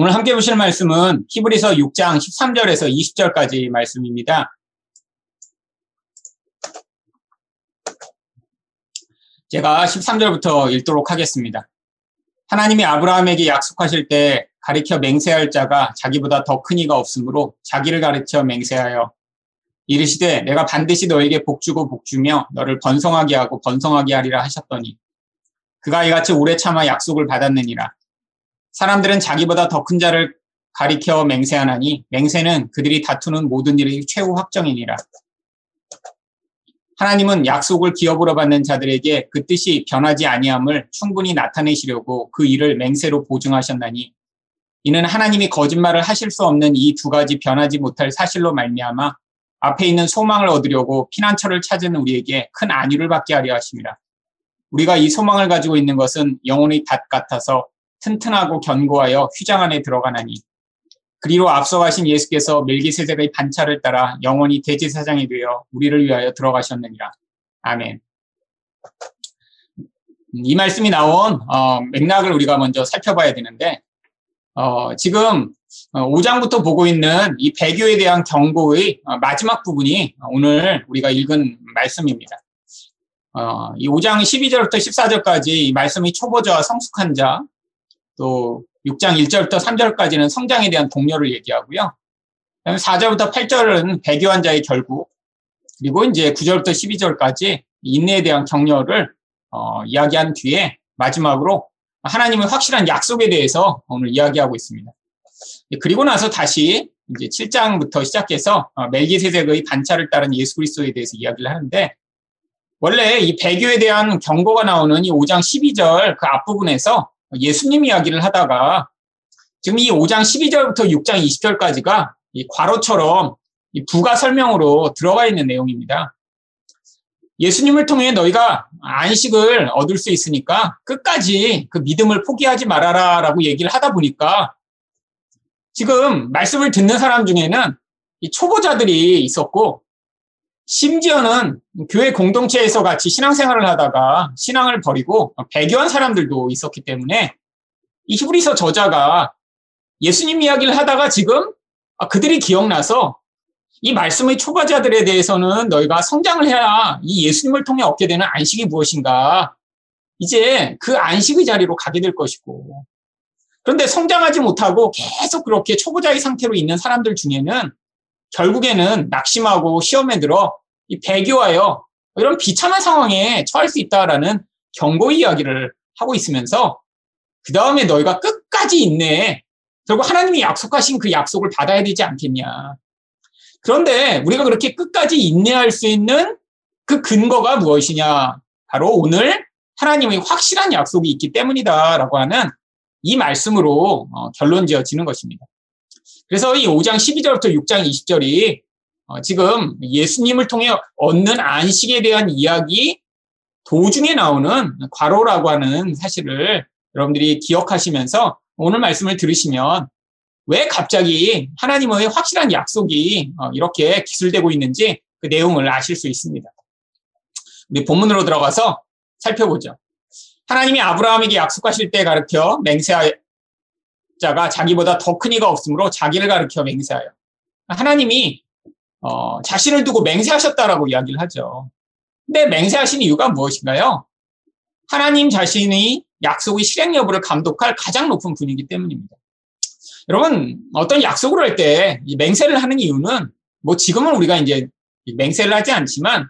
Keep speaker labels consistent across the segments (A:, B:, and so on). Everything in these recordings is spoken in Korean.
A: 오늘 함께 보실 말씀은 히브리서 6장 13절에서 20절까지 말씀입니다. 제가 13절부터 읽도록 하겠습니다. 하나님이 아브라함에게 약속하실 때 가리켜 맹세할 자가 자기보다 더 큰 이가 없으므로 자기를 가르쳐 맹세하여 이르시되 내가 반드시 너에게 복주고 복주며 너를 번성하게 하고 번성하게 하리라 하셨더니 그가 이같이 오래 참아 약속을 받았느니라. 사람들은 자기보다 더 큰 자를 가리켜 맹세하나니 맹세는 그들이 다투는 모든 일의 최후 확정이니라. 하나님은 약속을 기업으로 받는 자들에게 그 뜻이 변하지 아니함을 충분히 나타내시려고 그 일을 맹세로 보증하셨나니 이는 하나님이 거짓말을 하실 수 없는 이 두 가지 변하지 못할 사실로 말미암아 앞에 있는 소망을 얻으려고 피난처를 찾은 우리에게 큰 안위를 받게 하려 하십니다. 우리가 이 소망을 가지고 있는 것은 영혼의 닷 같아서 튼튼하고 견고하여 휘장 안에 들어가나니 그리로 앞서가신 예수께서 멜기세덱의 반차를 따라 영원히 대제사장이 되어 우리를 위하여 들어가셨느니라. 아멘. 이 말씀이 나온 어, 맥락을 우리가 먼저 살펴봐야 되는데 어, 지금 5장부터 어, 보고 있는 이 배교에 대한 경고의 어, 마지막 부분이 오늘 우리가 읽은 말씀입니다. 어, 이 5장 12절부터 14절까지 이 말씀이 초보자와 성숙한 자, 또 6장 1절부터 3절까지는 성장에 대한 동료를 얘기하고요. 4절부터 8절은 배교한 자의 결국, 그리고 이제 9절부터 12절까지 인내에 대한 격려를 어, 이야기한 뒤에 마지막으로 하나님의 확실한 약속에 대해서 오늘 이야기하고 있습니다. 그리고 나서 다시 이제 7장부터 시작해서 어, 멜기세덱의 반차를 따른 예수 그리스도에 대해서 이야기를 하는데 원래 이 배교에 대한 경고가 나오는 이 5장 12절 그 앞부분에서 예수님 이야기를 하다가 지금 이 5장 12절부터 6장 20절까지가 이 괄호처럼 이 부가 설명으로 들어가 있는 내용입니다. 예수님을 통해 너희가 안식을 얻을 수 있으니까 끝까지 그 믿음을 포기하지 말아라 라고 얘기를 하다 보니까 지금 말씀을 듣는 사람 중에는 이 초보자들이 있었고 심지어는 교회 공동체에서 같이 신앙생활을 하다가 신앙을 버리고 배교한 사람들도 있었기 때문에 이 히브리서 저자가 예수님 이야기를 하다가 지금 그들이 기억나서 이 말씀의 초보자들에 대해서는 너희가 성장을 해야 이 예수님을 통해 얻게 되는 안식이 무엇인가. 이제 그 안식의 자리로 가게 될 것이고. 그런데 성장하지 못하고 계속 그렇게 초보자의 상태로 있는 사람들 중에는 결국에는 낙심하고 시험에 들어 이 배교하여 이런 비참한 상황에 처할 수 있다라는 경고 이야기를 하고 있으면서 그 다음에 너희가 끝까지 있네. 결국 하나님이 약속하신 그 약속을 받아야 되지 않겠냐. 그런데 우리가 그렇게 끝까지 인내할 수 있는 그 근거가 무엇이냐? 바로 오늘 하나님의 확실한 약속이 있기 때문이다라고 하는 이 말씀으로 어, 결론 지어지는 것입니다. 그래서 이 5장 12절부터 6장 20절이 어, 지금 예수님을 통해 얻는 안식에 대한 이야기 도중에 나오는 과로라고 하는 사실을 여러분들이 기억하시면서 오늘 말씀을 들으시면 왜 갑자기 하나님의 확실한 약속이 어, 이렇게 기술되고 있는지 그 내용을 아실 수 있습니다. 우리 본문으로 들어가서 살펴보죠. 하나님이 아브라함에게 약속하실 때 가르쳐 맹세하 자가 자기보다 더 큰 이가 없으므로 자기를 가르쳐 맹세하여 하나님이 어, 자신을 두고 맹세하셨다라고 이야기를 하죠. 근데 맹세하신 이유가 무엇인가요? 하나님 자신이 약속의 실행 여부를 감독할 가장 높은 분이기 때문입니다. 여러분, 어떤 약속을 할 때 맹세를 하는 이유는 뭐 지금은 우리가 이제 맹세를 하지 않지만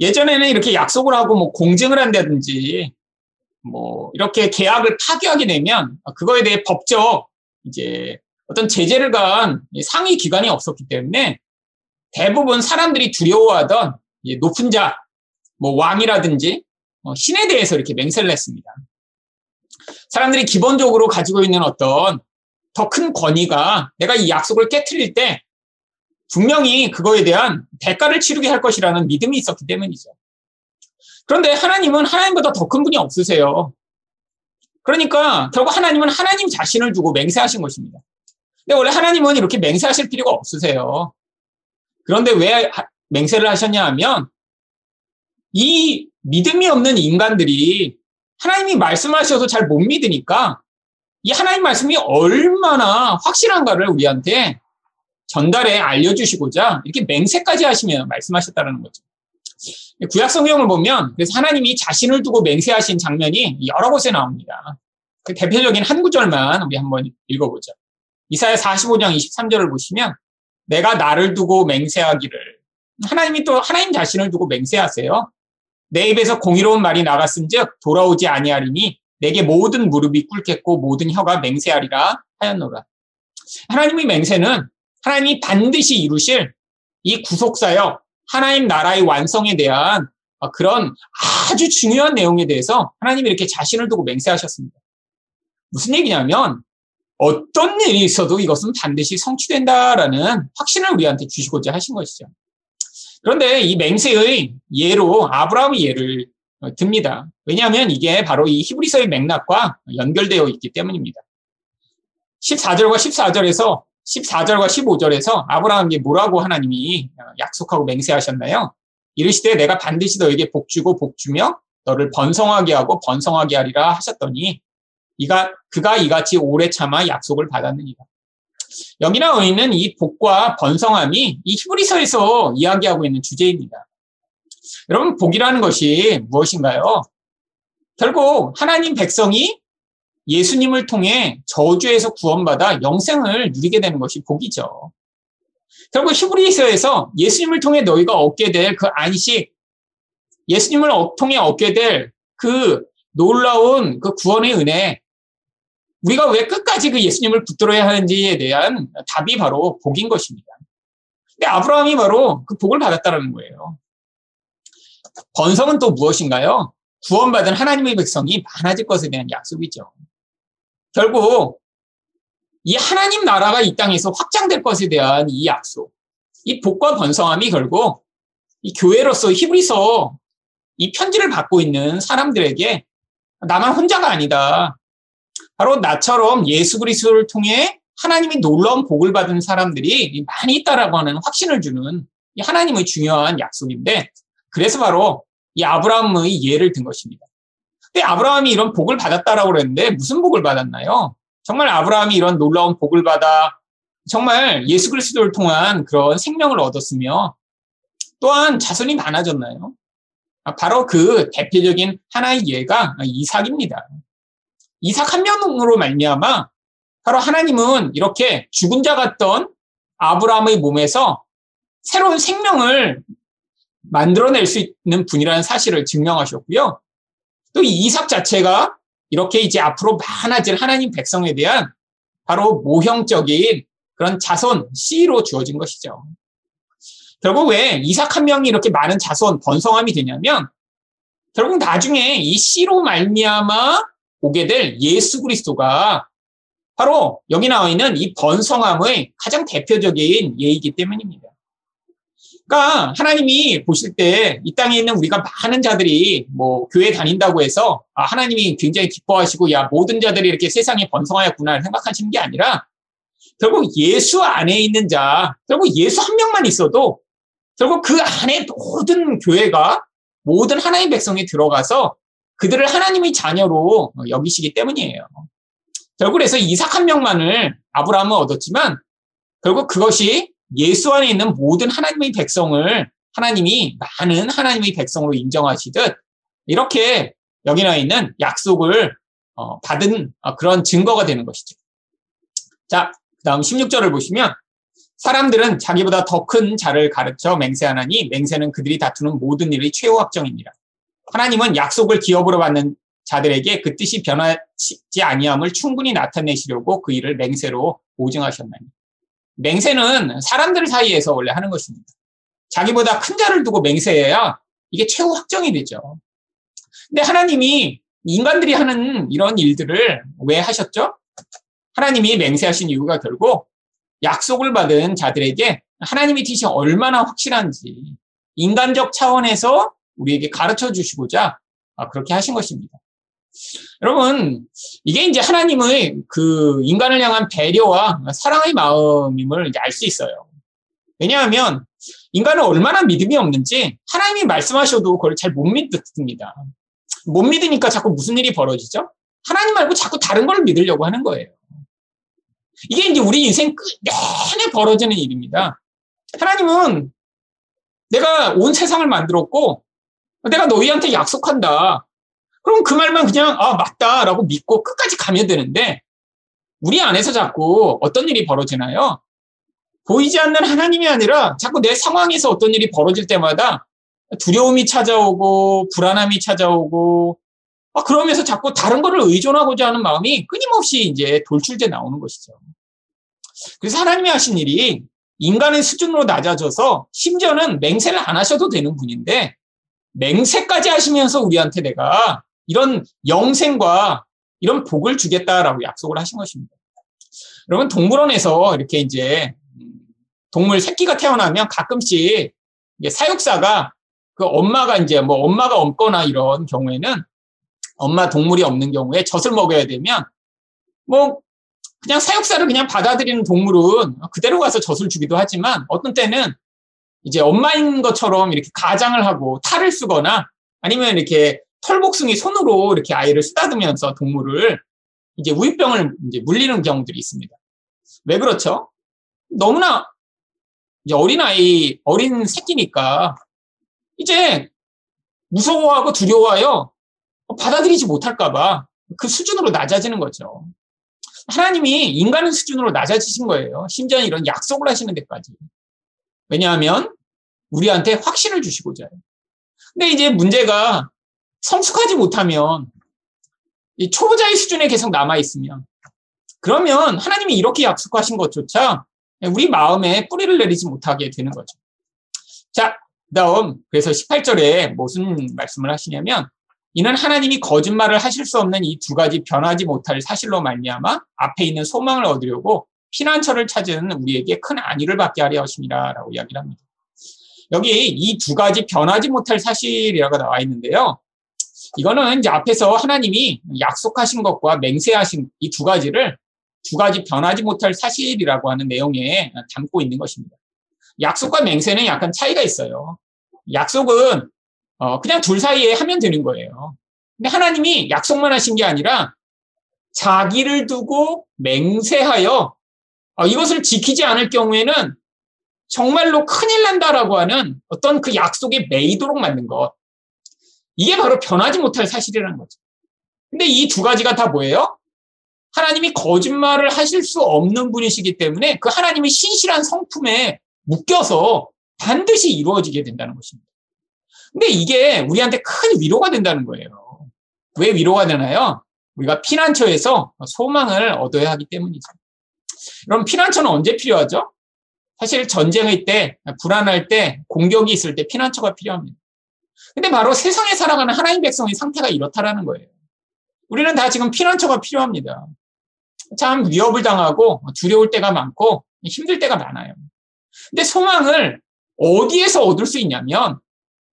A: 예전에는 이렇게 약속을 하고 뭐 공증을 한다든지 뭐 이렇게 계약을 파기하게 되면 그거에 대해 법적 이제 어떤 제재를 가한 상위 기관이 없었기 때문에 대부분 사람들이 두려워하던 높은 자, 뭐 왕이라든지 어, 신에 대해서 이렇게 맹세를 했습니다. 사람들이 기본적으로 가지고 있는 어떤 더 큰 권위가 내가 이 약속을 깨뜨릴 때 분명히 그거에 대한 대가를 치르게 할 것이라는 믿음이 있었기 때문이죠. 그런데 하나님은 하나님보다 더 큰 분이 없으세요. 그러니까 결국 하나님은 하나님 자신을 두고 맹세하신 것입니다. 근데 원래 하나님은 이렇게 맹세하실 필요가 없으세요. 그런데 왜 맹세를 하셨냐 하면 이 믿음이 없는 인간들이 하나님이 말씀하셔도 잘 못 믿으니까 이 하나님 말씀이 얼마나 확실한가를 우리한테 전달해 알려주시고자 이렇게 맹세까지 하시며 말씀하셨다는 거죠. 구약 성경을 보면 하나님이 자신을 두고 맹세하신 장면이 여러 곳에 나옵니다. 그 대표적인 한 구절만 우리 한번 읽어보죠. 이사야 45장 23절을 보시면 내가 나를 두고 맹세하기를 하나님이 또 하나님 자신을 두고 맹세하세요. 내 입에서 공의로운 말이 나갔은즉 돌아오지 아니하리니 내게 모든 무릎이 꿇겠고 모든 혀가 맹세하리라 하였노라. 하나님의 맹세는 하나님이 반드시 이루실 이 구속사역, 하나님 나라의 완성에 대한 그런 아주 중요한 내용에 대해서 하나님이 이렇게 자신을 두고 맹세하셨습니다. 무슨 얘기냐면 어떤 일이 있어도 이것은 반드시 성취된다라는 확신을 우리한테 주시고자 하신 것이죠. 그런데 이 맹세의 예로 아브라함의 예를 듭니다. 왜냐하면 이게 바로 이 히브리서의 맥락과 연결되어 있기 때문입니다. 14절과 14절에서 14절과 15절에서 아브라함에게 뭐라고 하나님이 약속하고 맹세하셨나요? 이르시되 내가 반드시 너에게 복주고 복주며 너를 번성하게 하고 번성하게 하리라 하셨더니 이가 그가 이같이 오래 참아 약속을 받았느니라. 여기 나와 있는 이 복과 번성함이 이 히브리서에서 이야기하고 있는 주제입니다. 여러분 복이라는 것이 무엇인가요? 결국 하나님 백성이 예수님을 통해 저주에서 구원받아 영생을 누리게 되는 것이 복이죠. 결국 히브리서에서 예수님을 통해 너희가 얻게 될 그 안식, 예수님을 통해 얻게 될 그 놀라운 그 구원의 은혜, 우리가 왜 끝까지 그 예수님을 붙들어야 하는지에 대한 답이 바로 복인 것입니다. 근데 아브라함이 바로 그 복을 받았다는 거예요. 번성은 또 무엇인가요? 구원받은 하나님의 백성이 많아질 것에 대한 약속이죠. 결국 이 하나님 나라가 이 땅에서 확장될 것에 대한 이 약속, 이 복과 번성함이 결국 이 교회로서 히브리서 이 편지를 받고 있는 사람들에게 나만 혼자가 아니다. 바로 나처럼 예수 그리스도를 통해 하나님이 놀라운 복을 받은 사람들이 많이 있다라고 하는 확신을 주는 하나님의 중요한 약속인데 그래서 바로 이 아브라함의 예를 든 것입니다. 근데 아브라함이 이런 복을 받았다라고 그랬는데 무슨 복을 받았나요? 정말 아브라함이 이런 놀라운 복을 받아 정말 예수 그리스도를 통한 그런 생명을 얻었으며 또한 자손이 많아졌나요? 아, 바로 그 대표적인 하나의 예가 이삭입니다. 이삭 한 명으로 말미암아 바로 하나님은 이렇게 죽은 자 같던 아브라함의 몸에서 새로운 생명을 만들어낼 수 있는 분이라는 사실을 증명하셨고요. 또 이삭 자체가 이렇게 이제 앞으로 많아질 하나님 백성에 대한 바로 모형적인 그런 자손 C로 주어진 것이죠. 결국 왜 이삭 한 명이 이렇게 많은 자손 번성함이 되냐면 결국 나중에 이 C로 말미암아 오게 될 예수 그리스도가 바로 여기 나와 있는 이 번성함의 가장 대표적인 예이기 때문입니다. 그러니까 하나님이 보실 때 이 땅에 있는 우리가 많은 자들이 뭐 교회 다닌다고 해서 아, 하나님이 굉장히 기뻐하시고 야 모든 자들이 이렇게 세상에 번성하였구나 생각하시는 게 아니라 결국 예수 안에 있는 자, 결국 예수 한 명만 있어도 결국 그 안에 모든 교회가 모든 하나님 백성이 들어가서 그들을 하나님의 자녀로 여기시기 때문이에요. 결국 그래서 이삭 한 명만을 아브라함은 얻었지만 결국 그것이 예수 안에 있는 모든 하나님의 백성을 하나님이 많은 하나님의 백성으로 인정하시듯 이렇게 여기 나 있는 약속을 어, 받은 어, 그런 증거가 되는 것이죠. 자, 그 다음 16절을 보시면 사람들은 자기보다 더 큰 자를 가르쳐 맹세하나니 맹세는 그들이 다투는 모든 일의 최후 확정입니다. 하나님은 약속을 기업으로 받는 자들에게 그 뜻이 변하지 아니함을 충분히 나타내시려고 그 일을 맹세로 보증하셨나니. 맹세는 사람들 사이에서 원래 하는 것입니다. 자기보다 큰 자를 두고 맹세해야 이게 최후 확정이 되죠. 근데 하나님이 인간들이 하는 이런 일들을 왜 하셨죠? 하나님이 맹세하신 이유가 결국 약속을 받은 자들에게 하나님의 뜻이 얼마나 확실한지 인간적 차원에서 우리에게 가르쳐 주시고자 아, 그렇게 하신 것입니다. 여러분, 이게 이제 하나님의 그 인간을 향한 배려와 사랑의 마음임을 알 수 있어요. 왜냐하면 인간은 얼마나 믿음이 없는지 하나님이 말씀하셔도 그걸 잘 못 믿습니다. 못 믿으니까 자꾸 무슨 일이 벌어지죠? 하나님 말고 자꾸 다른 걸 믿으려고 하는 거예요. 이게 이제 우리 인생 내내 벌어지는 일입니다. 하나님은 내가 온 세상을 만들었고 내가 너희한테 약속한다. 그럼 그 말만 그냥 아 맞다라고 믿고 끝까지 가면 되는데 우리 안에서 자꾸 어떤 일이 벌어지나요? 보이지 않는 하나님이 아니라 자꾸 내 상황에서 어떤 일이 벌어질 때마다 두려움이 찾아오고 불안함이 찾아오고 아, 그러면서 자꾸 다른 거를 의존하고자 하는 마음이 끊임없이 이제 돌출돼 나오는 것이죠. 그래서 하나님이 하신 일이 인간의 수준으로 낮아져서 심지어는 맹세를 안 하셔도 되는 분인데 맹세까지 하시면서 우리한테 내가 이런 영생과 이런 복을 주겠다라고 약속을 하신 것입니다. 여러분 동물원에서 이렇게 이제 동물 새끼가 태어나면 가끔씩 사육사가 그 엄마가 이제 뭐 엄마가 없거나 이런 경우에는 엄마 동물이 없는 경우에 젖을 먹여야 되면 뭐 그냥 사육사를 그냥 받아들이는 동물은 그대로 가서 젖을 주기도 하지만 어떤 때는 이제 엄마인 것처럼 이렇게 가장을 하고 탈을 쓰거나 아니면 이렇게 털복숭이 손으로 이렇게 아이를 쓰다듬으면서 동물을 이제 우유병을 이제 물리는 경우들이 있습니다. 왜 그렇죠? 너무나 이제 어린아이, 어린 새끼니까 이제 무서워하고 두려워하여 받아들이지 못할까봐 그 수준으로 낮아지는 거죠. 하나님이 인간의 수준으로 낮아지신 거예요. 심지어 이런 약속을 하시는 데까지. 왜냐하면 우리한테 확신을 주시고자 해요. 근데 이제 문제가 성숙하지 못하면 이 초보자의 수준에 계속 남아 있으면 그러면 하나님이 이렇게 약속하신 것조차 우리 마음에 뿌리를 내리지 못하게 되는 거죠. 자, 다음 그래서 18절에 무슨 말씀을 하시냐면 이는 하나님이 거짓말을 하실 수 없는 이 두 가지 변하지 못할 사실로 말미암아 앞에 있는 소망을 얻으려고 피난처를 찾은 우리에게 큰 안위를 받게 하려 하심이라라고 이야기를 합니다. 여기 이 두 가지 변하지 못할 사실이라고 나와 있는데요. 이거는 이제 앞에서 하나님이 약속하신 것과 맹세하신 이 두 가지를 두 가지 변하지 못할 사실이라고 하는 내용에 담고 있는 것입니다. 약속과 맹세는 약간 차이가 있어요. 약속은 어, 그냥 둘 사이에 하면 되는 거예요. 근데 하나님이 약속만 하신 게 아니라 자기를 두고 맹세하여 어, 이것을 지키지 않을 경우에는 정말로 큰일 난다라고 하는 어떤 그 약속에 매이도록 만든 것. 이게 바로 변하지 못할 사실이라는 거죠. 근데 이 두 가지가 다 뭐예요? 하나님이 거짓말을 하실 수 없는 분이시기 때문에 그 하나님의 신실한 성품에 묶여서 반드시 이루어지게 된다는 것입니다. 근데 이게 우리한테 큰 위로가 된다는 거예요. 왜 위로가 되나요? 우리가 피난처에서 소망을 얻어야 하기 때문이죠. 그럼 피난처는 언제 필요하죠? 사실 전쟁의 때, 불안할 때, 공격이 있을 때 피난처가 필요합니다. 근데 바로 세상에 살아가는 하나님 백성의 상태가 이렇다라는 거예요. 우리는 다 지금 피난처가 필요합니다. 참 위협을 당하고 두려울 때가 많고 힘들 때가 많아요. 근데 소망을 어디에서 얻을 수 있냐면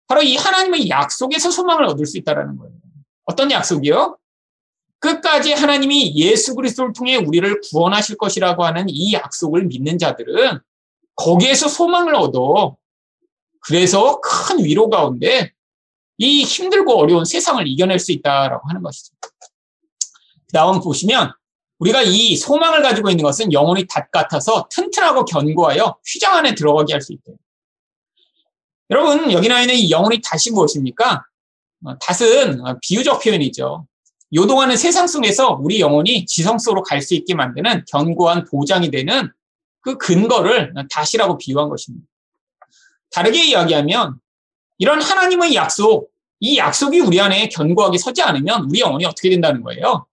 A: 바로 이 하나님의 약속에서 소망을 얻을 수 있다는 거예요. 어떤 약속이요? 끝까지 하나님이 예수 그리스도를 통해 우리를 구원하실 것이라고 하는 이 약속을 믿는 자들은 거기에서 소망을 얻어 그래서 큰 위로 가운데 이 힘들고 어려운 세상을 이겨낼 수 있다라고 하는 것이죠. 다음 보시면 우리가 이 소망을 가지고 있는 것은 영혼이 닷 같아서 튼튼하고 견고하여 휘장 안에 들어가게 할 수 있대요. 여러분 여기 나와 있는 이 영혼이 닷이 무엇입니까? 어, 닷은 비유적 표현이죠. 요동하는 세상 속에서 우리 영혼이 지성 속으로 갈 수 있게 만드는 견고한 보장이 되는 그 근거를 닷이라고 비유한 것입니다. 다르게 이야기하면 이런 하나님의 약속, 이 약속이 우리 안에 견고하게 서지 않으면 우리 영혼이 어떻게 된다는 거예요?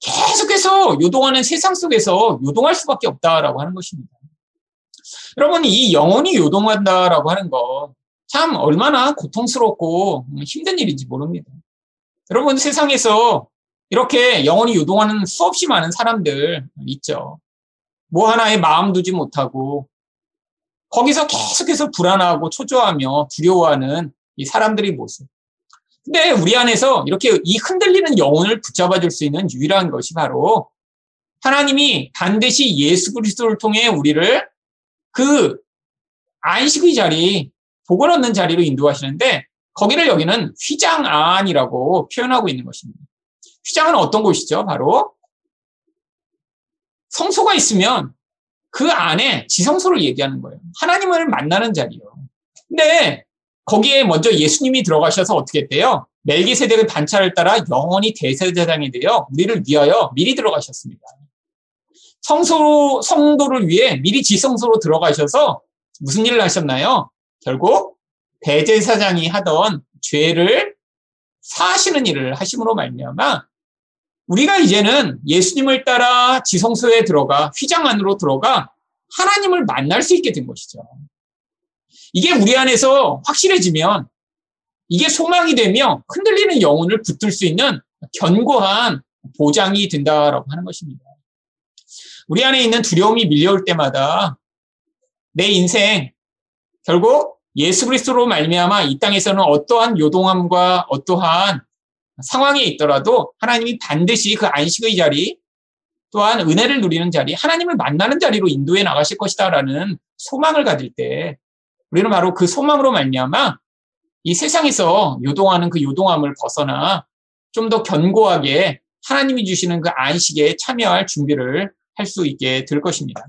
A: 계속해서 요동하는 세상 속에서 요동할 수밖에 없다라고 하는 것입니다. 여러분, 이 영혼이 요동한다라고 하는 거 참 얼마나 고통스럽고 힘든 일인지 모릅니다. 여러분, 세상에서 이렇게 영혼이 요동하는 수없이 많은 사람들 있죠. 뭐 하나에 마음 두지 못하고 거기서 계속해서 불안하고 초조하며 두려워하는 이 사람들의 모습. 근데 우리 안에서 이렇게 이 흔들리는 영혼을 붙잡아 줄 수 있는 유일한 것이 바로 하나님이 반드시 예수 그리스도를 통해 우리를 그 안식의 자리, 복을 얻는 자리로 인도하시는데 거기를 여기는 휘장 안이라고 표현하고 있는 것입니다. 휘장은 어떤 곳이죠? 바로 성소가 있으면 그 안에 지성소를 얘기하는 거예요. 하나님을 만나는 자리요. 근데 거기에 먼저 예수님이 들어가셔서 어떻게 했대요? 멜기세덱의 반차를 따라 영원히 대세대장이 되어 우리를 위하여 미리 들어가셨습니다. 성소 성도를 위해 미리 지성소로 들어가셔서 무슨 일을 하셨나요? 결국 대제사장이 하던 죄를 사하시는 일을 하심으로 말미암아 우리가 이제는 예수님을 따라 지성소에 들어가 휘장 안으로 들어가 하나님을 만날 수 있게 된 것이죠. 이게 우리 안에서 확실해지면 이게 소망이 되며 흔들리는 영혼을 붙들 수 있는 견고한 보장이 된다라고 하는 것입니다. 우리 안에 있는 두려움이 밀려올 때마다 내 인생 결국 예수 그리스도로 말미암아 이 땅에서는 어떠한 요동함과 어떠한 상황에 있더라도 하나님이 반드시 그 안식의 자리 또한 은혜를 누리는 자리, 하나님을 만나는 자리로 인도해 나가실 것이다라는 소망을 가질 때 우리는 바로 그 소망으로 말미암아 이 세상에서 요동하는 그 요동함을 벗어나 좀 더 견고하게 하나님이 주시는 그 안식에 참여할 준비를 할 수 있게 될 것입니다.